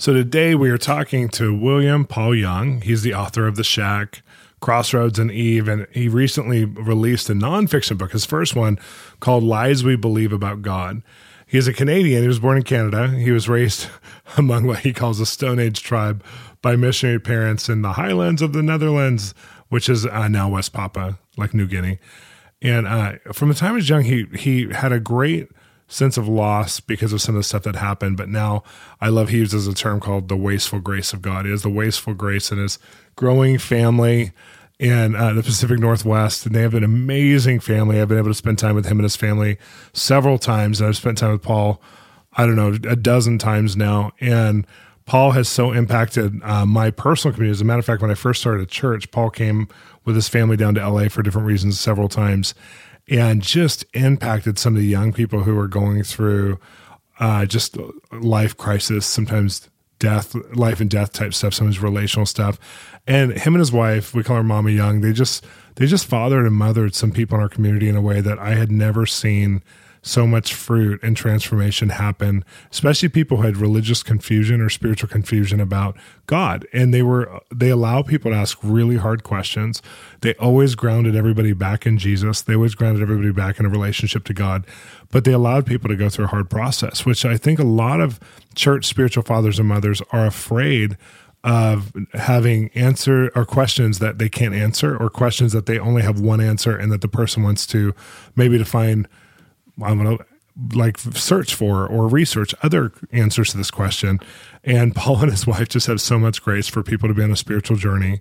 So today we are talking to William Paul Young. He's the author of The Shack, Crossroads, and Eve, and he recently released a nonfiction book, his first one, called Lies We Believe About God. He's a Canadian. He was born in Canada. He was raised among what he calls a Stone Age tribe by missionary parents in the highlands of the Netherlands, which is uh, now West Papua, like New Guinea. And uh, from the time he was young, he he had a great sense of loss because of some of the stuff that happened. But now I love he uses a term called the wasteful grace of God. He has the wasteful grace in his growing family in uh, the Pacific Northwest. And they have an amazing family. I've been able to spend time with him and his family several times. And I've spent time with Paul, I don't know, a dozen times now. And Paul has so impacted uh, my personal community. As a matter of fact, when I first started a church, Paul came with his family down to LA for different reasons several times and just impacted some of the young people who were going through uh, just life crisis, sometimes death, life and death type stuff, sometimes relational stuff. And him and his wife, we call her Mama Young, they just they just fathered and mothered some people in our community in a way that I had never seen so much fruit and transformation happen, especially people who had religious confusion or spiritual confusion about God. And they were, they allow people to ask really hard questions. They always grounded everybody back in Jesus. They always grounded everybody back in a relationship to God, but they allowed people to go through a hard process, which I think a lot of church spiritual fathers and mothers are afraid of having answer or questions that they can't answer or questions that they only have one answer and that the person wants to maybe to find I'm going to like search for or research other answers to this question. And Paul and his wife just have so much grace for people to be on a spiritual journey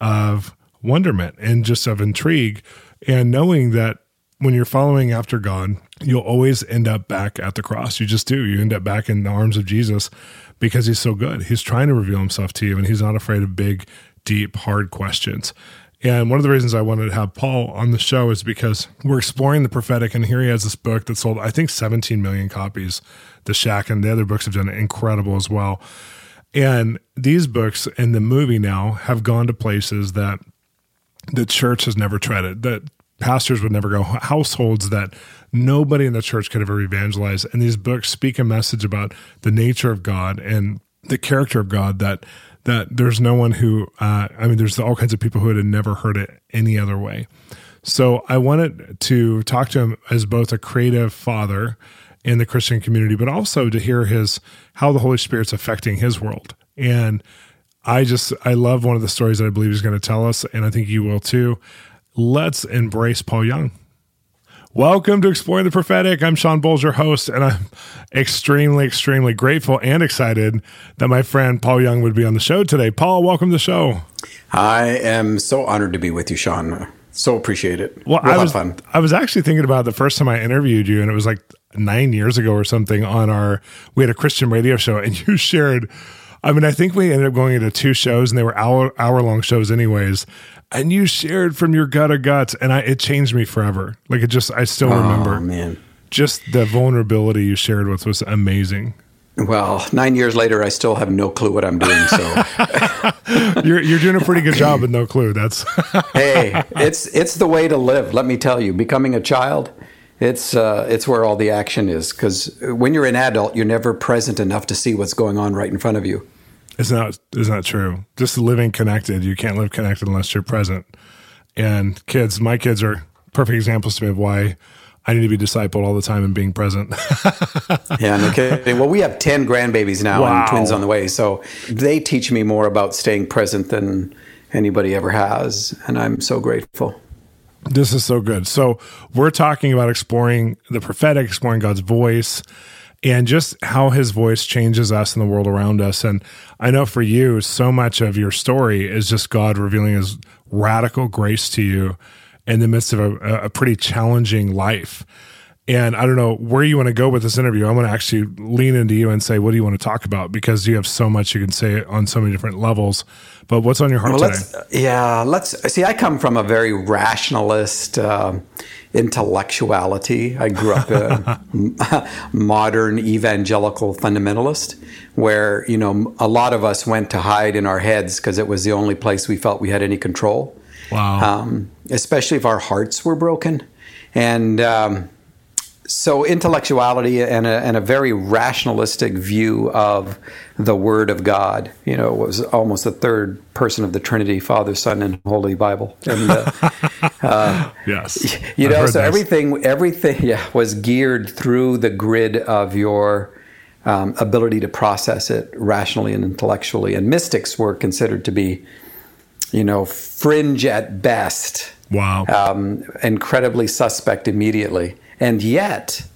of wonderment and just of intrigue and knowing that when you're following after God, you'll always end up back at the cross. You just do. You end up back in the arms of Jesus because he's so good. He's trying to reveal himself to you and he's not afraid of big, deep, hard questions. And one of the reasons I wanted to have Paul on the show is because we're exploring the prophetic. And here he has this book that sold, I think, 17 million copies. The Shack and the other books have done incredible as well. And these books and the movie now have gone to places that the church has never treaded, that pastors would never go, households that nobody in the church could ever evangelize. And these books speak a message about the nature of God and the character of God that that there's no one who, uh, I mean, there's all kinds of people who had never heard it any other way. So I wanted to talk to him as both a creative father in the Christian community, but also to hear his how the Holy Spirit's affecting his world. And I just I love one of the stories that I believe he's going to tell us, and I think you will too. Let's embrace Paul Young. Welcome to Exploring the Prophetic. I'm Shawn Bolz, your host, and I'm extremely, extremely grateful and excited that my friend Paul Young would be on the show today. Paul, welcome to the show. I am so honored to be with you, Shawn. So appreciate it. Well, I was fun. I was actually thinking about the first time I interviewed you, and it was like nine years ago or something. On our, we had a Christian radio show, and you shared. I mean, I think we ended up going into two shows, and they were hour hour long shows, anyways and you shared from your gut of guts, and I it changed me forever. Like it just, I still oh, remember. man, just the vulnerability you shared with was amazing. Well, nine years later, I still have no clue what I'm doing. So you're you're doing a pretty good job with no clue. That's hey, it's it's the way to live. Let me tell you, becoming a child, it's uh, it's where all the action is. Because when you're an adult, you're never present enough to see what's going on right in front of you. It's not it's not true. Just living connected. You can't live connected unless you're present. And kids, my kids are perfect examples to me of why I need to be discipled all the time and being present. yeah, no kidding. Well, we have 10 grandbabies now wow. and twins on the way. So they teach me more about staying present than anybody ever has. And I'm so grateful. This is so good. So we're talking about exploring the prophetic, exploring God's voice, and just how his voice changes us and the world around us. And I know for you, so much of your story is just God revealing his radical grace to you in the midst of a, a pretty challenging life. And I don't know where you want to go with this interview. I'm going to actually lean into you and say, what do you want to talk about? Because you have so much you can say on so many different levels. But what's on your heart well, today? Let's, yeah, let's see. I come from a very rationalist uh, intellectuality. I grew up a modern evangelical fundamentalist, where you know a lot of us went to hide in our heads because it was the only place we felt we had any control. Wow. Um, especially if our hearts were broken, and um, so intellectuality and a, and a, very rationalistic view of the Word of God, you know, was almost the third person of the Trinity, Father, Son, and Holy Bible. And uh, uh, yes, you know, so this. everything everything yeah was geared through the grid of your um, ability to process it rationally and intellectually. And mystics were considered to be, you know, fringe at best. Wow. Um, incredibly suspect immediately. And yet,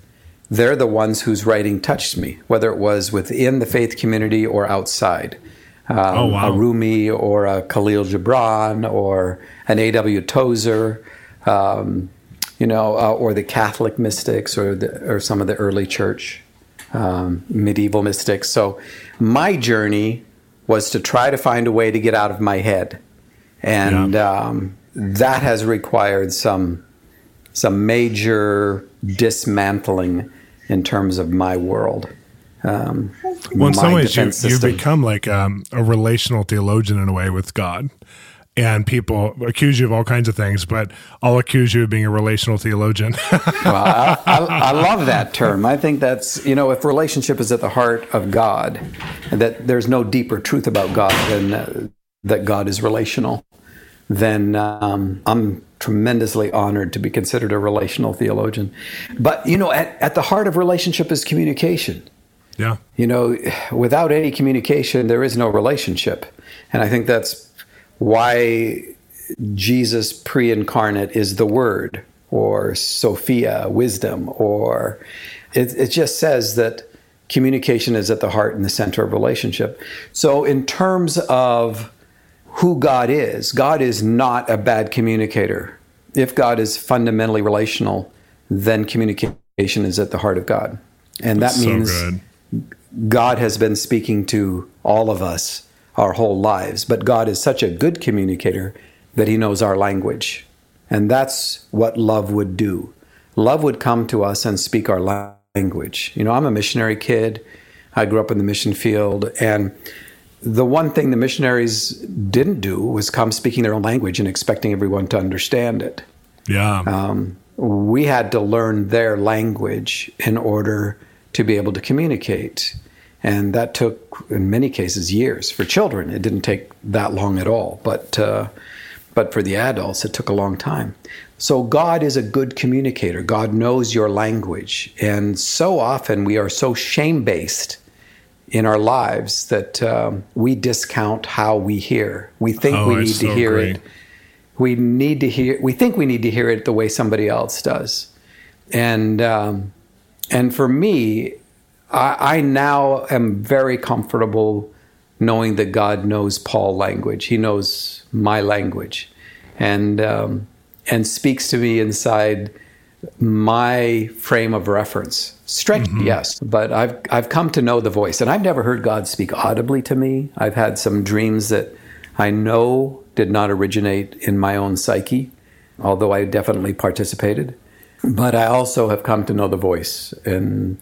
they're the ones whose writing touched me, whether it was within the faith community or outside. Um, oh, wow. A Rumi or a Kahlil Gibran or an A.W. Tozer, um, you know, uh, or the Catholic mystics or, the, or some of the early church um, medieval mystics. So my journey was to try to find a way to get out of my head. And yeah. um, that has required some some major dismantling in terms of my world. Um, well, in some ways, you, have become like um, a relational theologian in a way with God. And people accuse you of all kinds of things, but I'll accuse you of being a relational theologian. well, I, I, I, love that term. I think that's, you know, if relationship is at the heart of God, that there's no deeper truth about God than uh, that God is relational, then um, I'm tremendously honored to be considered a relational theologian. But, you know, at, at the heart of relationship is communication. Yeah. You know, without any communication, there is no relationship. And I think that's why Jesus pre incarnate is the Word or Sophia, wisdom, or it, it just says that communication is at the heart and the center of relationship. So, in terms of who God is. God is not a bad communicator. If God is fundamentally relational, then communication is at the heart of God. And that That's means so God has been speaking to all of us our whole lives, but God is such a good communicator that he knows our language. And that's what love would do. Love would come to us and speak our language. You know, I'm a missionary kid. I grew up in the mission field and the one thing the missionaries didn't do was come speaking their own language and expecting everyone to understand it. Yeah. Um, we had to learn their language in order to be able to communicate. And that took, in many cases, years. For children, it didn't take that long at all. But, uh, but for the adults, it took a long time. So God is a good communicator. God knows your language. And so often we are so shame based in our lives that um, we discount how we hear. We think oh, we need to hear great. it. We need to hear. We think we need to hear it the way somebody else does, and um, and for me, I, I now am very comfortable knowing that God knows Paul language. He knows my language, and um, and speaks to me inside my frame of reference. Stretch, mm-hmm. yes, but I've I've come to know the voice, and I've never heard God speak audibly to me. I've had some dreams that I know did not originate in my own psyche, although I definitely participated. But I also have come to know the voice, and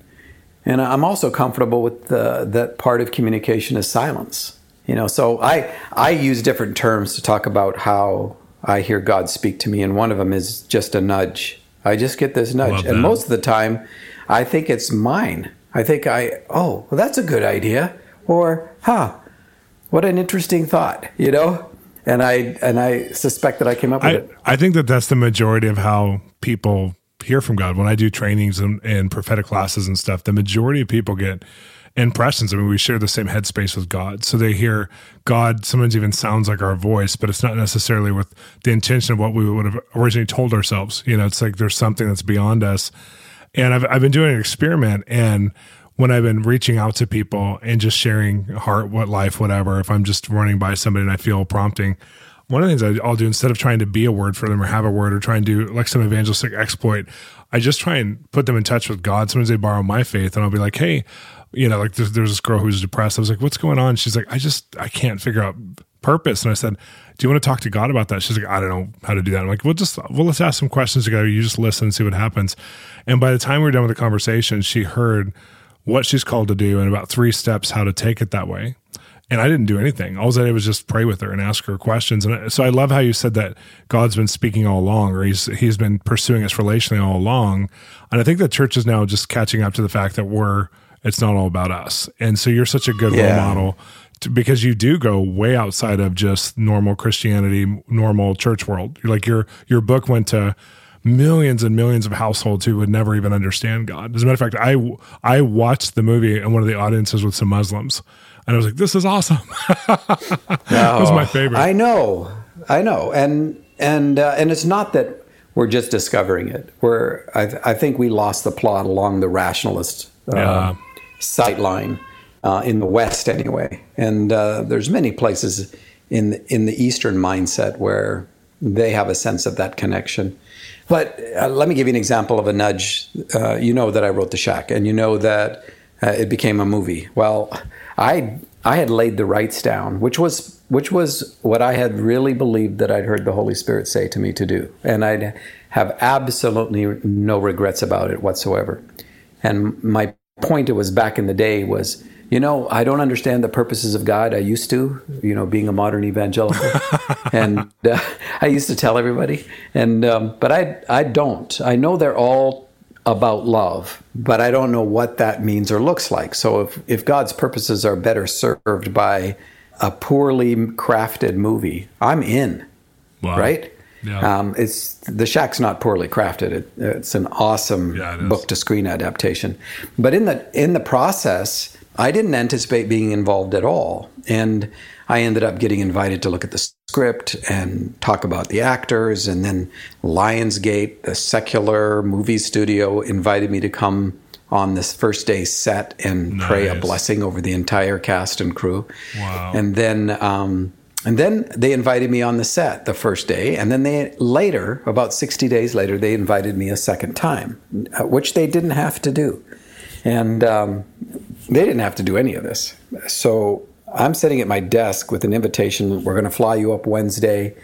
and I'm also comfortable with the, that part of communication is silence. You know, so I I use different terms to talk about how I hear God speak to me, and one of them is just a nudge I just get this nudge. And most of the time, I think it's mine. I think I, oh, well, that's a good idea. Or, huh, what an interesting thought, you know? And I and I suspect that I came up with I, it. I think that that's the majority of how people hear from God. When I do trainings and, and prophetic classes and stuff, the majority of people get impressions. I mean, we share the same headspace with God. So they hear God sometimes even sounds like our voice, but it's not necessarily with the intention of what we would have originally told ourselves. You know, it's like there's something that's beyond us. And I've, I've been doing an experiment and when I've been reaching out to people and just sharing heart, what life, whatever, if I'm just running by somebody and I feel prompting, one of the things I'll do instead of trying to be a word for them or have a word or try and do like some evangelistic exploit, I just try and put them in touch with God. Sometimes they borrow my faith and I'll be like, hey, you know, like there's, there's this girl who's depressed. I was like, what's going on? She's like, I just, I can't figure out purpose. And I said, do you want to talk to God about that? She's like, I don't know how to do that. I'm like, well, just, well, let's ask some questions together. You just listen and see what happens. And by the time we were done with the conversation, she heard what she's called to do and about three steps how to take it that way and I didn't do anything. All I did was just pray with her and ask her questions. And uh, so I love how you said that God's been speaking all along, or he's he's been pursuing us relationally all along. And I think the church is now just catching up to the fact that we're it's not all about us. And so you're such a good yeah. role model to, because you do go way outside of just normal Christianity, normal church world. You're like your your book went to millions and millions of households who would never even understand God. As a matter of fact, I I watched the movie and one of the audiences with some Muslims and I was like, "This is awesome." that was my favorite. I know, I know, and and uh, and it's not that we're just discovering it. We're I, I think we lost the plot along the rationalist uh, yeah. Sight line uh, in the West anyway, and uh, there's many places in in the Eastern mindset where they have a sense of that connection. But uh, let me give you an example of a nudge. Uh, you know that I wrote The Shack, and you know that it became a movie. Well I I had laid the rights down, which was which was what I had really believed that I'd heard the Holy Spirit say to me to do, and I'd have absolutely no regrets about it whatsoever. And my point it was back in the day was, you know, I don't understand the purposes of God. I used to, you know, being a modern evangelical, and uh, I used to tell everybody, and um, but I I don't. I know they're all about love, but I don't know what that means or looks like. So if, if God's purposes are better served by a poorly crafted movie, I'm in. Wow. Right? Yeah. Um, it's the Shack's not poorly crafted. It, it's an awesome yeah, book to screen adaptation. But in the in the process, I didn't anticipate being involved at all, and I ended up getting invited to look at the script and talk about the actors. And then Lionsgate, the secular movie studio, invited me to come on this first day set and nice. pray a blessing over the entire cast and crew. Wow. And then, um, and then they invited me on the set the first day, and then they later, about sixty days later, they invited me a second time, uh, which they didn't have to do, and um, they didn't have to do any of this. So I'm sitting at my desk with an invitation. We're going to fly you up Wednesday.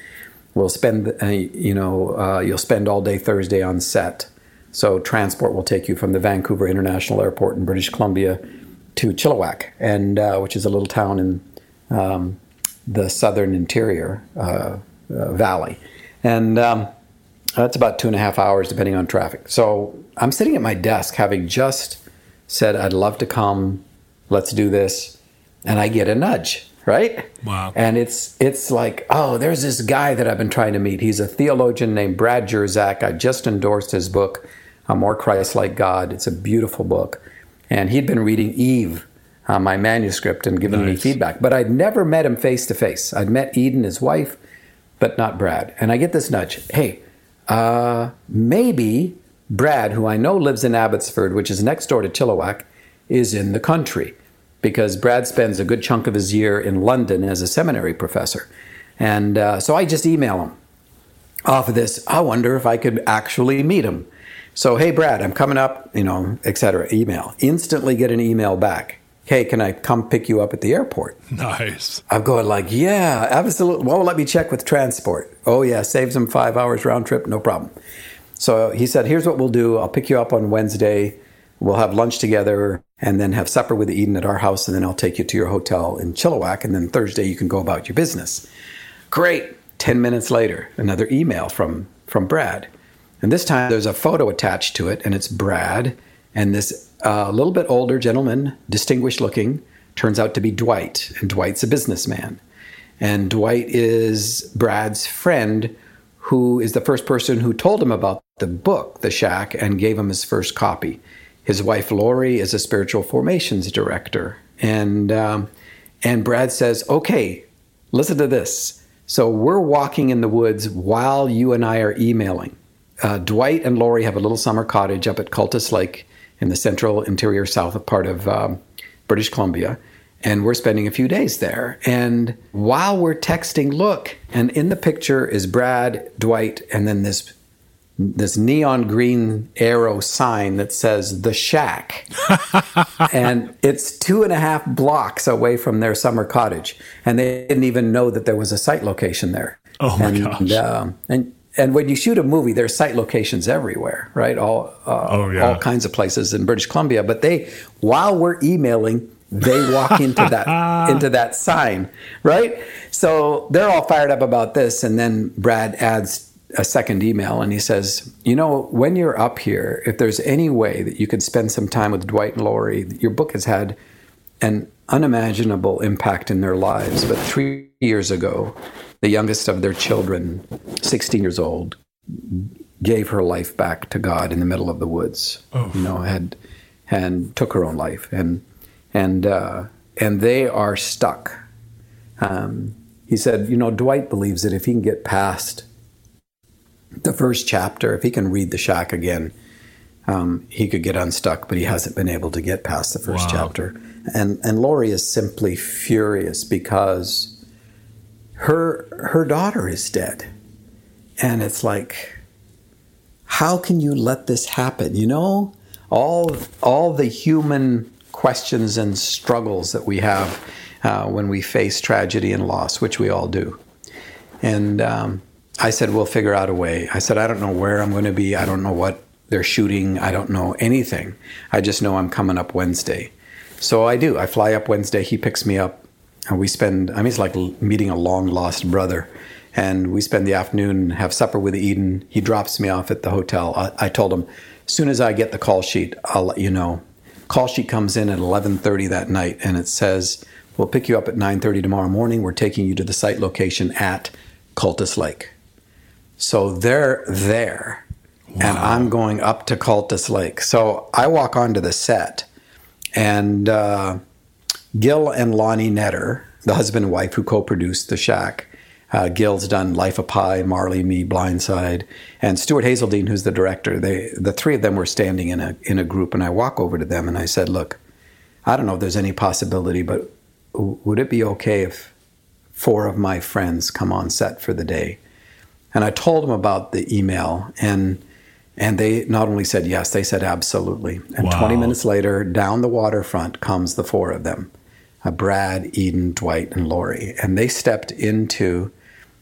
We'll spend, uh, you know, uh, you'll spend all day Thursday on set. So transport will take you from the Vancouver International Airport in British Columbia to Chilliwack, and uh, which is a little town in um, the southern interior uh, uh, valley, and um, that's about two and a half hours depending on traffic. So I'm sitting at my desk, having just said, "I'd love to come. Let's do this." and I get a nudge, right? Wow. And it's it's like, oh, there's this guy that I've been trying to meet. He's a theologian named Brad Jersak. I just endorsed his book, A More Christ-like God. It's a beautiful book. And he'd been reading Eve, uh, my manuscript, and given nice. me feedback. But I'd never met him face to face. I'd met Eden, his wife, but not Brad. And I get this nudge. Hey, uh, maybe Brad, who I know lives in Abbotsford, which is next door to Chilliwack, is in the country because Brad spends a good chunk of his year in London as a seminary professor. And uh, so I just email him off of this. I wonder if I could actually meet him. So, hey, Brad, I'm coming up, you know, etc. Email. Instantly get an email back. Hey, can I come pick you up at the airport? Nice. I'm going like, yeah, absolutely. Well, let me check with transport. Oh, yeah, saves him five hours round trip, no problem. So he said, here's what we'll do. I'll pick you up on Wednesday. We'll have lunch together and then have supper with Eden at our house, and then I'll take you to your hotel in Chilliwack, and then Thursday you can go about your business. Great. 10 minutes later, another email from, from Brad. And this time there's a photo attached to it, and it's Brad and this uh, little bit older gentleman, distinguished looking, turns out to be Dwight. And Dwight's a businessman. And Dwight is Brad's friend, who is the first person who told him about the book, The Shack, and gave him his first copy. His wife Lori is a spiritual formations director, and um, and Brad says, "Okay, listen to this." So we're walking in the woods while you and I are emailing. Uh, Dwight and Lori have a little summer cottage up at Cultus Lake in the central interior south of part of um, British Columbia, and we're spending a few days there. And while we're texting, look, and in the picture is Brad, Dwight, and then this this neon green arrow sign that says the shack. And it's two and a half blocks away from their summer cottage. And they didn't even know that there was a site location there. Oh my and, gosh. um, and and when you shoot a movie there's site locations everywhere right all uh, Oh, yeah. all kinds of places in british columbia but they while we're emailing they walk into that into that sign right so they're all fired up about this and then brad adds a second email and he says, You know, when you're up here, if there's any way that you could spend some time with Dwight and Lori, your book has had an unimaginable impact in their lives. But three years ago, the youngest of their children, 16 years old, gave her life back to God in the middle of the woods. Oh. You know, had and took her own life, and and uh, and they are stuck. Um, he said, you know, Dwight believes that if he can get past the first chapter, if he can read the shack again, um, he could get unstuck, but he hasn't been able to get past the first Wow. chapter. And and Lori is simply furious because her her daughter is dead, and it's like, how can you let this happen? You know, all all the human questions and struggles that we have uh, when we face tragedy and loss, which we all do. And um, I said, we'll figure out a way. I said, I don't know where I'm going to be. I don't know what they're shooting. I don't know anything. I just know I'm coming up Wednesday. So I do. I fly up Wednesday. He picks me up. And we spend, I mean, it's like meeting a long lost brother. And we spend the afternoon, have supper with Eden. He drops me off at the hotel. I, I told him, as soon as I get the call sheet, I'll let you know. Call sheet comes in at 11:30 that night, and it says, "We'll pick you up at 9:30 tomorrow morning. We're taking you to the site location at Cultus Lake." So they're there, and I'm going up to Cultus Lake. So I walk onto the set, and uh, Gil and Lonnie Netter, the husband and wife who co-produced The Shack, uh, Gil's done Life of Pi, Marley, Me, Blindside, and Stuart Hazeldine, who's the director. They, the three of them were standing in a in a group, and I walk over to them and I said, "Look, I don't know if there's any possibility, but w- would it be okay if four of my friends come on set for the day?" And I told them about the email, and and they not only said yes, they said absolutely. And Wow. 20 minutes later, down the waterfront comes the four of them uh, Brad, Eden, Dwight, and Lori. And they stepped into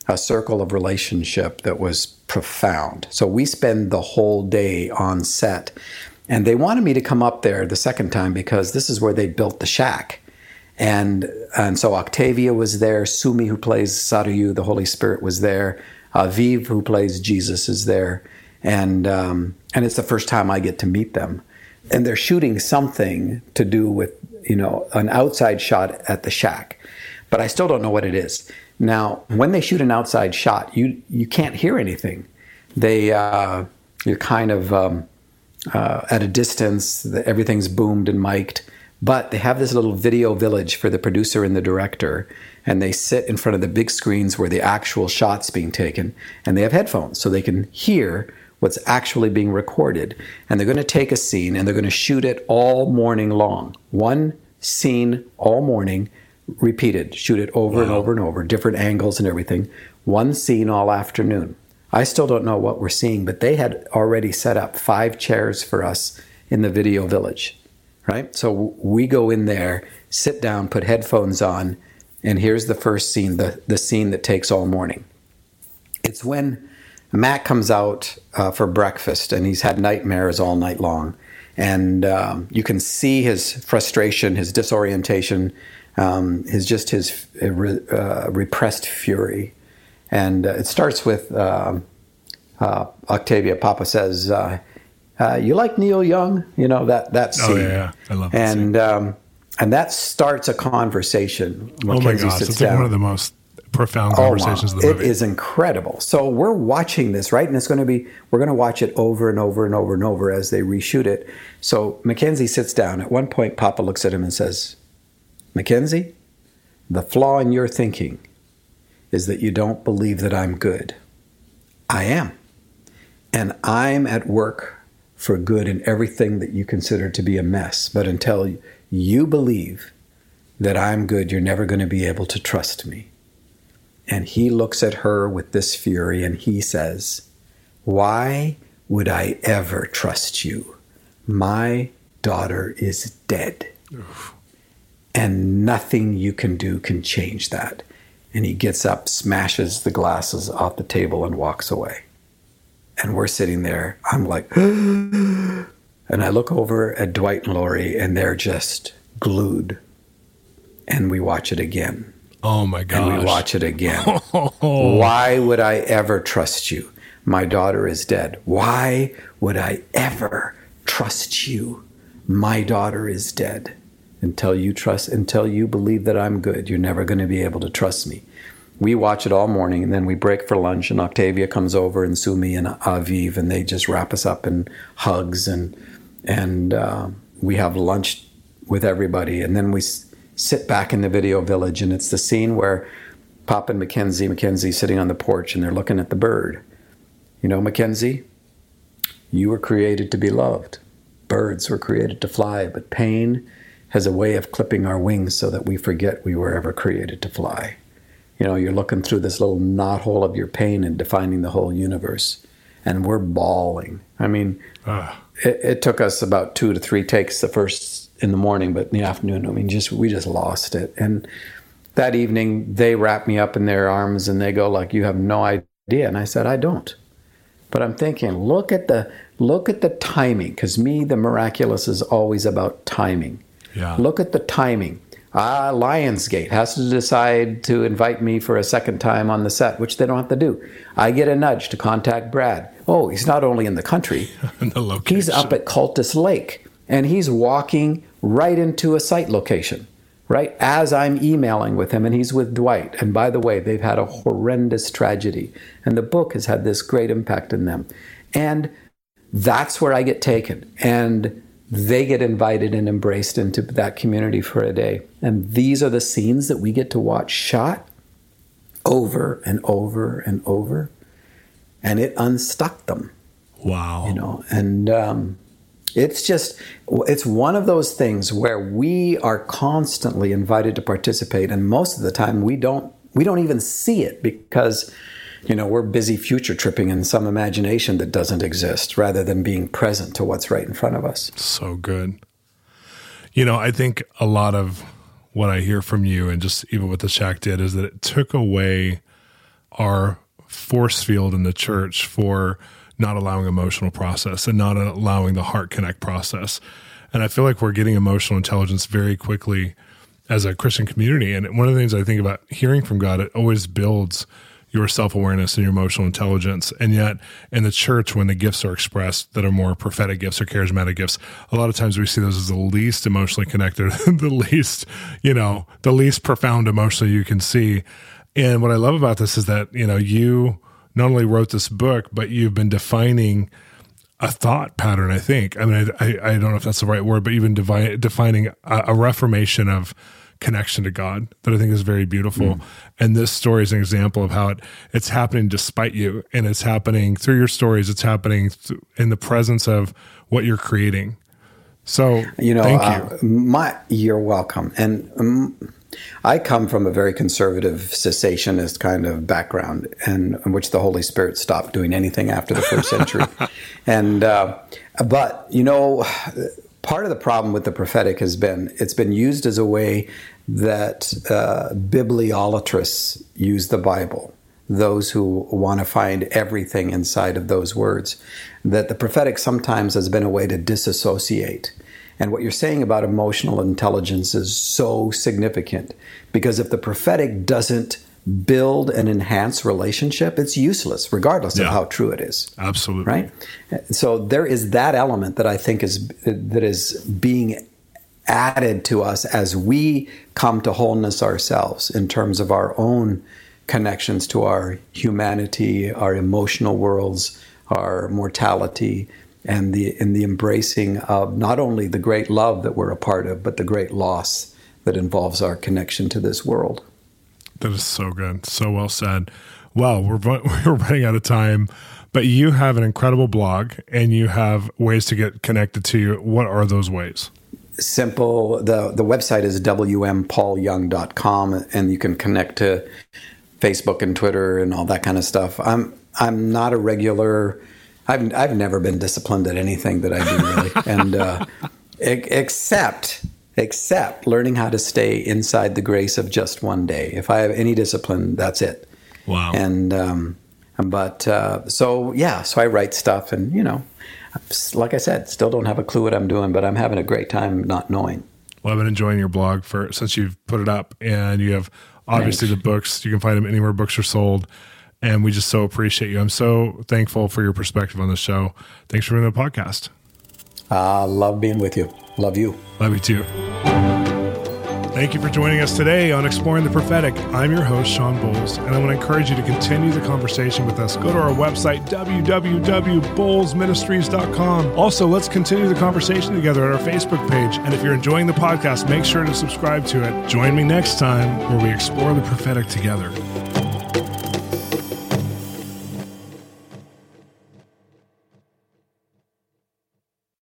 a circle of relationship that was profound. So we spend the whole day on set. And they wanted me to come up there the second time because this is where they built the shack. And and so Octavia was there, Sumi who plays Sarayu, the Holy Spirit was there, uh, Viv who plays Jesus is there, and um, and it's the first time I get to meet them, and they're shooting something to do with you know an outside shot at the shack, but I still don't know what it is. Now, when they shoot an outside shot, you you can't hear anything. They uh, you're kind of um, uh, at a distance. the- Everything's boomed and mic'd. But they have this little video village for the producer and the director, and they sit in front of the big screens where the actual shot's being taken, and they have headphones so they can hear what's actually being recorded. And they're going to take a scene and they're going to shoot it all morning long. One scene all morning, repeated, shoot it over and over and over, different angles and everything. One scene all afternoon. I still don't know what we're seeing, but they had already set up five chairs for us in the video village, right? So we go in there, sit down, put headphones on, and here's the first scene, the, the scene that takes all morning. It's when Mack comes out uh, for breakfast and he's had nightmares all night long. And um, you can see his frustration, his disorientation, um, his just his uh, uh, repressed fury. And uh, it starts with um uh, Octavia. Papa says, uh, uh, "You like Neil Young? You know that that Oh, scene." yeah, yeah. I love that and um, and that starts a conversation. Oh my gosh, it's like one of the most profound Oh, wow. conversations of the It movie. is incredible. So we're watching this, right? And it's going to be, we're going to watch it over and over and over and over as they reshoot it. So Mackenzie sits down. At one point, Papa looks at him and says, Mackenzie, the flaw in your thinking is that you don't believe that I'm good. I am. And I'm at work for good in everything that you consider to be a mess. But until you believe that I'm good, you're never going to be able to trust me. And he looks at her with this fury and he says, Why would I ever trust you? My daughter is dead. And nothing you can do can change that. And he gets up, smashes the glasses off the table, and walks away. And we're sitting there. I'm like, and I look over at Dwight and Lori, and they're just glued. And we watch it again. Oh my God. And we watch it again. Why would I ever trust you? My daughter is dead. Why would I ever trust you? My daughter is dead. Until you trust, until you believe that I'm good, you're never going to be able to trust me. We watch it all morning, and then we break for lunch, and Octavia comes over, and Sumi and Aviv, and they just wrap us up in hugs, and and uh, we have lunch with everybody, and then we sit back in the video village, and it's the scene where Pop and Mackenzie, Mackenzie sitting on the porch, and they're looking at the bird. You know, Mackenzie, you were created to be loved. Birds were created to fly, but pain has a way of clipping our wings so that we forget we were ever created to fly. You know, you're looking through this little knothole of your pain and defining the whole universe, and we're bawling. I mean, uh. it, it took us about two to three takes the first in the morning, but in the afternoon, I mean, just we just lost it. And that evening, they wrap me up in their arms and they go like, "You have no idea." And I said, "I don't." But I'm thinking, look at the look at the timing, because me, the miraculous is always about timing. Yeah. Look at the timing. Ah, Lionsgate has to decide to invite me for a second time on the set, which they don't have to do. I get a nudge to contact Brad. Oh, he's not only in the country, in the he's up at Cultus Lake, and he's walking right into a site location, right as I'm emailing with him, and he's with Dwight. And by the way, they've had a horrendous tragedy, and the book has had this great impact in them. And that's where I get taken. And they get invited and embraced into that community for a day. And these are the scenes that we get to watch shot over and over and over. And it unstuck them. Wow. You know, and um, it's just, it's one of those things where we are constantly invited to participate. And most of the time we don't, we don't even see it because you know, we're busy future tripping in some imagination that doesn't exist rather than being present to what's right in front of us. So good. You know, I think a lot of what I hear from you and just even what the shack did is that it took away our force field in the church for not allowing emotional process and not allowing the heart connect process. And I feel like we're getting emotional intelligence very quickly as a Christian community. And one of the things I think about hearing from God, it always builds your self awareness and your emotional intelligence. And yet, in the church, when the gifts are expressed that are more prophetic gifts or charismatic gifts, a lot of times we see those as the least emotionally connected, the least, you know, the least profound emotionally you can see. And what I love about this is that, you know, you not only wrote this book, but you've been defining a thought pattern, I think. I mean, I, I, I don't know if that's the right word, but even devi- defining a, a reformation of, connection to God that I think is very beautiful. Mm. And this story is an example of how it it's happening despite you, and it's happening through your stories. It's happening th- in the presence of what you're creating. So you know, thank you. Uh, my you're welcome. And um, I come from a very conservative cessationist kind of background, and in which the Holy Spirit stopped doing anything after the first century. and uh, but you know part of the problem with the prophetic has been it's been used as a way that uh, bibliolatrists use the Bible, those who want to find everything inside of those words. That the prophetic sometimes has been a way to disassociate. And what you're saying about emotional intelligence is so significant because if the prophetic doesn't build and enhance relationship, it's useless, regardless yeah. of how true it is. Absolutely. Right? So there is that element that I think is that is being added to us as we come to wholeness ourselves in terms of our own connections to our humanity, our emotional worlds, our mortality, and the in the embracing of not only the great love that we're a part of, but the great loss that involves our connection to this world. That is so good. So well said. Well, we're, we're running out of time, but you have an incredible blog and you have ways to get connected to you. What are those ways? simple. the The website is wmpaulyoung.com, and you can connect to Facebook and Twitter and all that kind of stuff. I'm I'm not a regular. I've I've never been disciplined at anything that I do really, and uh, except except learning how to stay inside the grace of just one day. If I have any discipline, that's it. Wow. And um, but uh, so yeah, so I write stuff, and you know, like I said, still don't have a clue what I'm doing, but I'm having a great time not knowing. Well, I've been enjoying your blog for since you've put it up, and you have obviously Thanks. the books. You can find them anywhere books are sold, and we just so appreciate you. I'm so thankful for your perspective on the show. Thanks for being on the podcast. Uh, love being with you. Love you. Love you too. Thank you for joining us today on Exploring the Prophetic. I'm your host, Shawn Bolz, and I want to encourage you to continue the conversation with us. Go to our website, www.bolzministries.com. Also, let's continue the conversation together at our Facebook page. And if you're enjoying the podcast, make sure to subscribe to it. Join me next time where we explore the prophetic together.